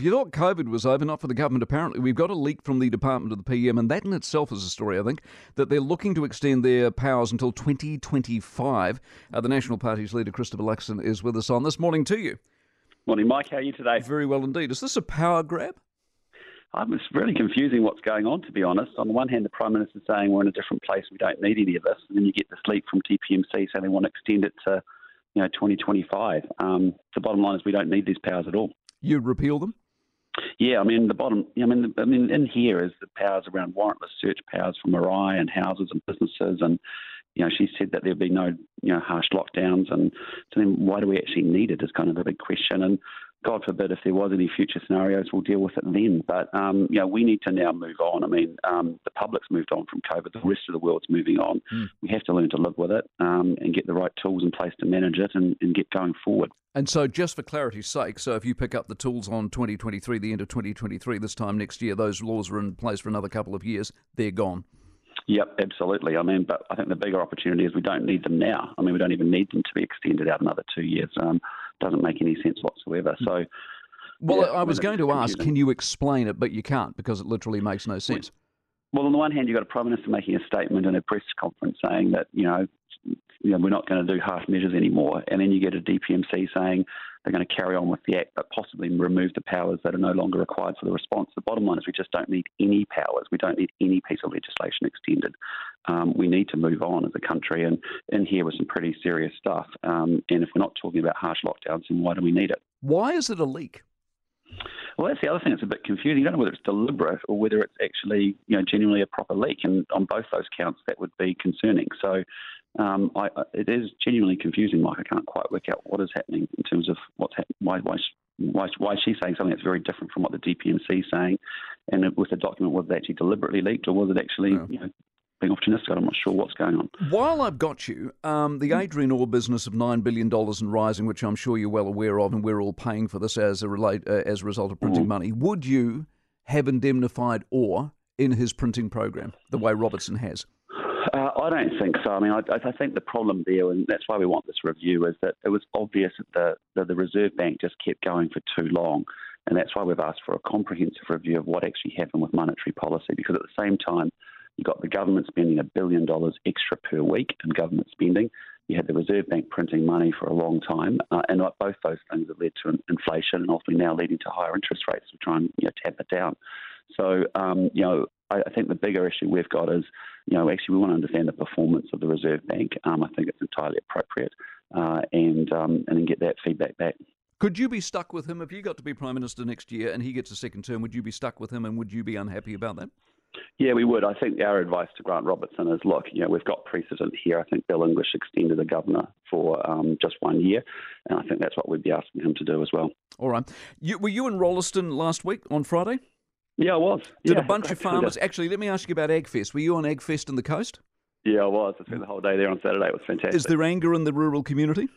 If you thought COVID was over, not for the government, apparently we've got a leak from the Department of the PM, and that in itself is a story, I think, that they're looking to extend their powers until 2025. Uh, the National Party's leader, Christopher Luxon, is with us on this morning to you. Morning, Mike. How are you today? Very well indeed. Is this a power grab? Um, it's really confusing what's going on, to be honest. On the one hand, the Prime Minister's saying we're in a different place, we don't need any of this. And then you get this leak from DPMC saying they want to extend it to you know, 2025. Um, the bottom line is we don't need these powers at all. You'd repeal them? Yeah, I mean the bottom. I mean, I mean, in here is the powers around warrantless search powers for marae and houses and businesses, and you know, she said that there'd be no, you know, harsh lockdowns, and so then why do we actually need it is kind of the big question. And God forbid if there was any future scenarios, we'll deal with it then. But um, you know, we need to now move on. I mean, um, the public's moved on from COVID. The rest of the world's moving on. Mm. We have to learn to live with it um, and get the right tools in place to manage it and, and get going forward. And so, just for clarity's sake, so if you pick up the tools on 2023, the end of 2023, this time next year, those laws are in place for another couple of years. They're gone. Yep, absolutely. I mean, but I think the bigger opportunity is we don't need them now. I mean, we don't even need them to be extended out another two years. Um, doesn't make any sense whatsoever. So, well, yeah, I was going to ask, can you explain it? But you can't because it literally makes no sense. Well, on the one hand, you've got a prime minister making a statement in a press conference saying that you know, you know we're not going to do half measures anymore, and then you get a DPMC saying they're going to carry on with the act, but possibly remove the powers that are no longer required for the response. The bottom line is we just don't need any powers. We don't need any piece of legislation extended. Um, we need to move on as a country, and in here with some pretty serious stuff. Um, and if we're not talking about harsh lockdowns, then why do we need it? Why is it a leak? Well, that's the other thing that's a bit confusing. You don't know whether it's deliberate or whether it's actually, you know, genuinely a proper leak. And on both those counts, that would be concerning. So um, I, it is genuinely confusing, Mike. I can't quite work out what is happening in terms of what's happening. Why, why, why, why is she saying something that's very different from what the DPMC is saying? And with the document, was it actually deliberately leaked or was it actually, yeah. you know, being opportunistic. I'm not sure what's going on. While I've got you, um, the Adrian Orr business of $9 billion and rising, which I'm sure you're well aware of, and we're all paying for this as a, relate, uh, as a result of printing mm. money, would you have indemnified Orr in his printing program the way Robertson has? Uh, I don't think so. I mean, I, I, think the problem there, and that's why we want this review, is that it was obvious that the, that the Reserve Bank just kept going for too long. And that's why we've asked for a comprehensive review of what actually happened with monetary policy, because at the same time, you got the government spending a billion dollars extra per week in government spending. You had the Reserve Bank printing money for a long time, uh, and both those things have led to inflation and ultimately now leading to higher interest rates to try and you know, tap it down. So, um, you know, I, I, think the bigger issue we've got is, you know, actually we want to understand the performance of the Reserve Bank. Um, I think it's entirely appropriate, uh, and um, and then get that feedback back. Could you be stuck with him if you got to be prime minister next year and he gets a second term? Would you be stuck with him, and would you be unhappy about that? Yeah, we would. I think our advice to Grant Robertson is look, you know, we've got precedent here. I think Bill English extended the governor for um, just one year, and I think that's what we'd be asking him to do as well. All right. You, were you in Rolleston last week on Friday? Yeah, I was. Did yeah, a bunch of farmers actually? Let me ask you about AgFest. Were you on AgFest in the coast? Yeah, I was. I spent the whole day there on Saturday. It was fantastic. Is there anger in the rural community?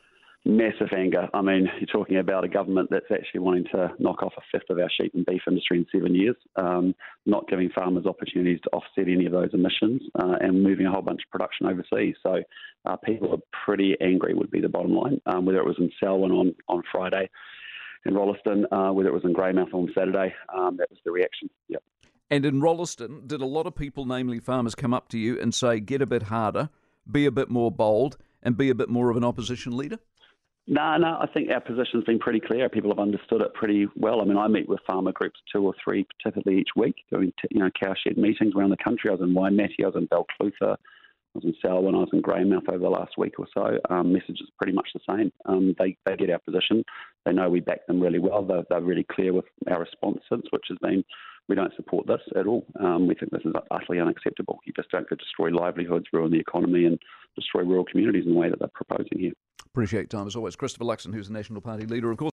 Massive anger. I mean, you're talking about a government that's actually wanting to knock off a fifth of our sheep and beef industry in seven years, um, not giving farmers opportunities to offset any of those emissions, uh, and moving a whole bunch of production overseas. So uh, people are pretty angry, would be the bottom line. Um, whether it was in Selwyn on, on Friday, in Rolleston, uh, whether it was in Greymouth on Saturday, um, that was the reaction. Yep. And in Rolleston, did a lot of people, namely farmers, come up to you and say, get a bit harder, be a bit more bold, and be a bit more of an opposition leader? No, no, I think our position's been pretty clear. People have understood it pretty well. I mean, I meet with farmer groups two or three, typically each week, doing you know cowshed meetings around the country. I was in Waimate, I was in Balclutha, I was in Selwyn, I was in Greymouth over the last week or so. Um, message is pretty much the same. Um, they they get our position. They know we back them really well. They're, they're really clear with our response since, which has been we don't support this at all. Um, we think this is utterly unacceptable. You just don't go destroy livelihoods, ruin the economy, and destroy rural communities in the way that they're proposing here. Appreciate time as always. Christopher Luxon, who's the National Party leader, of course.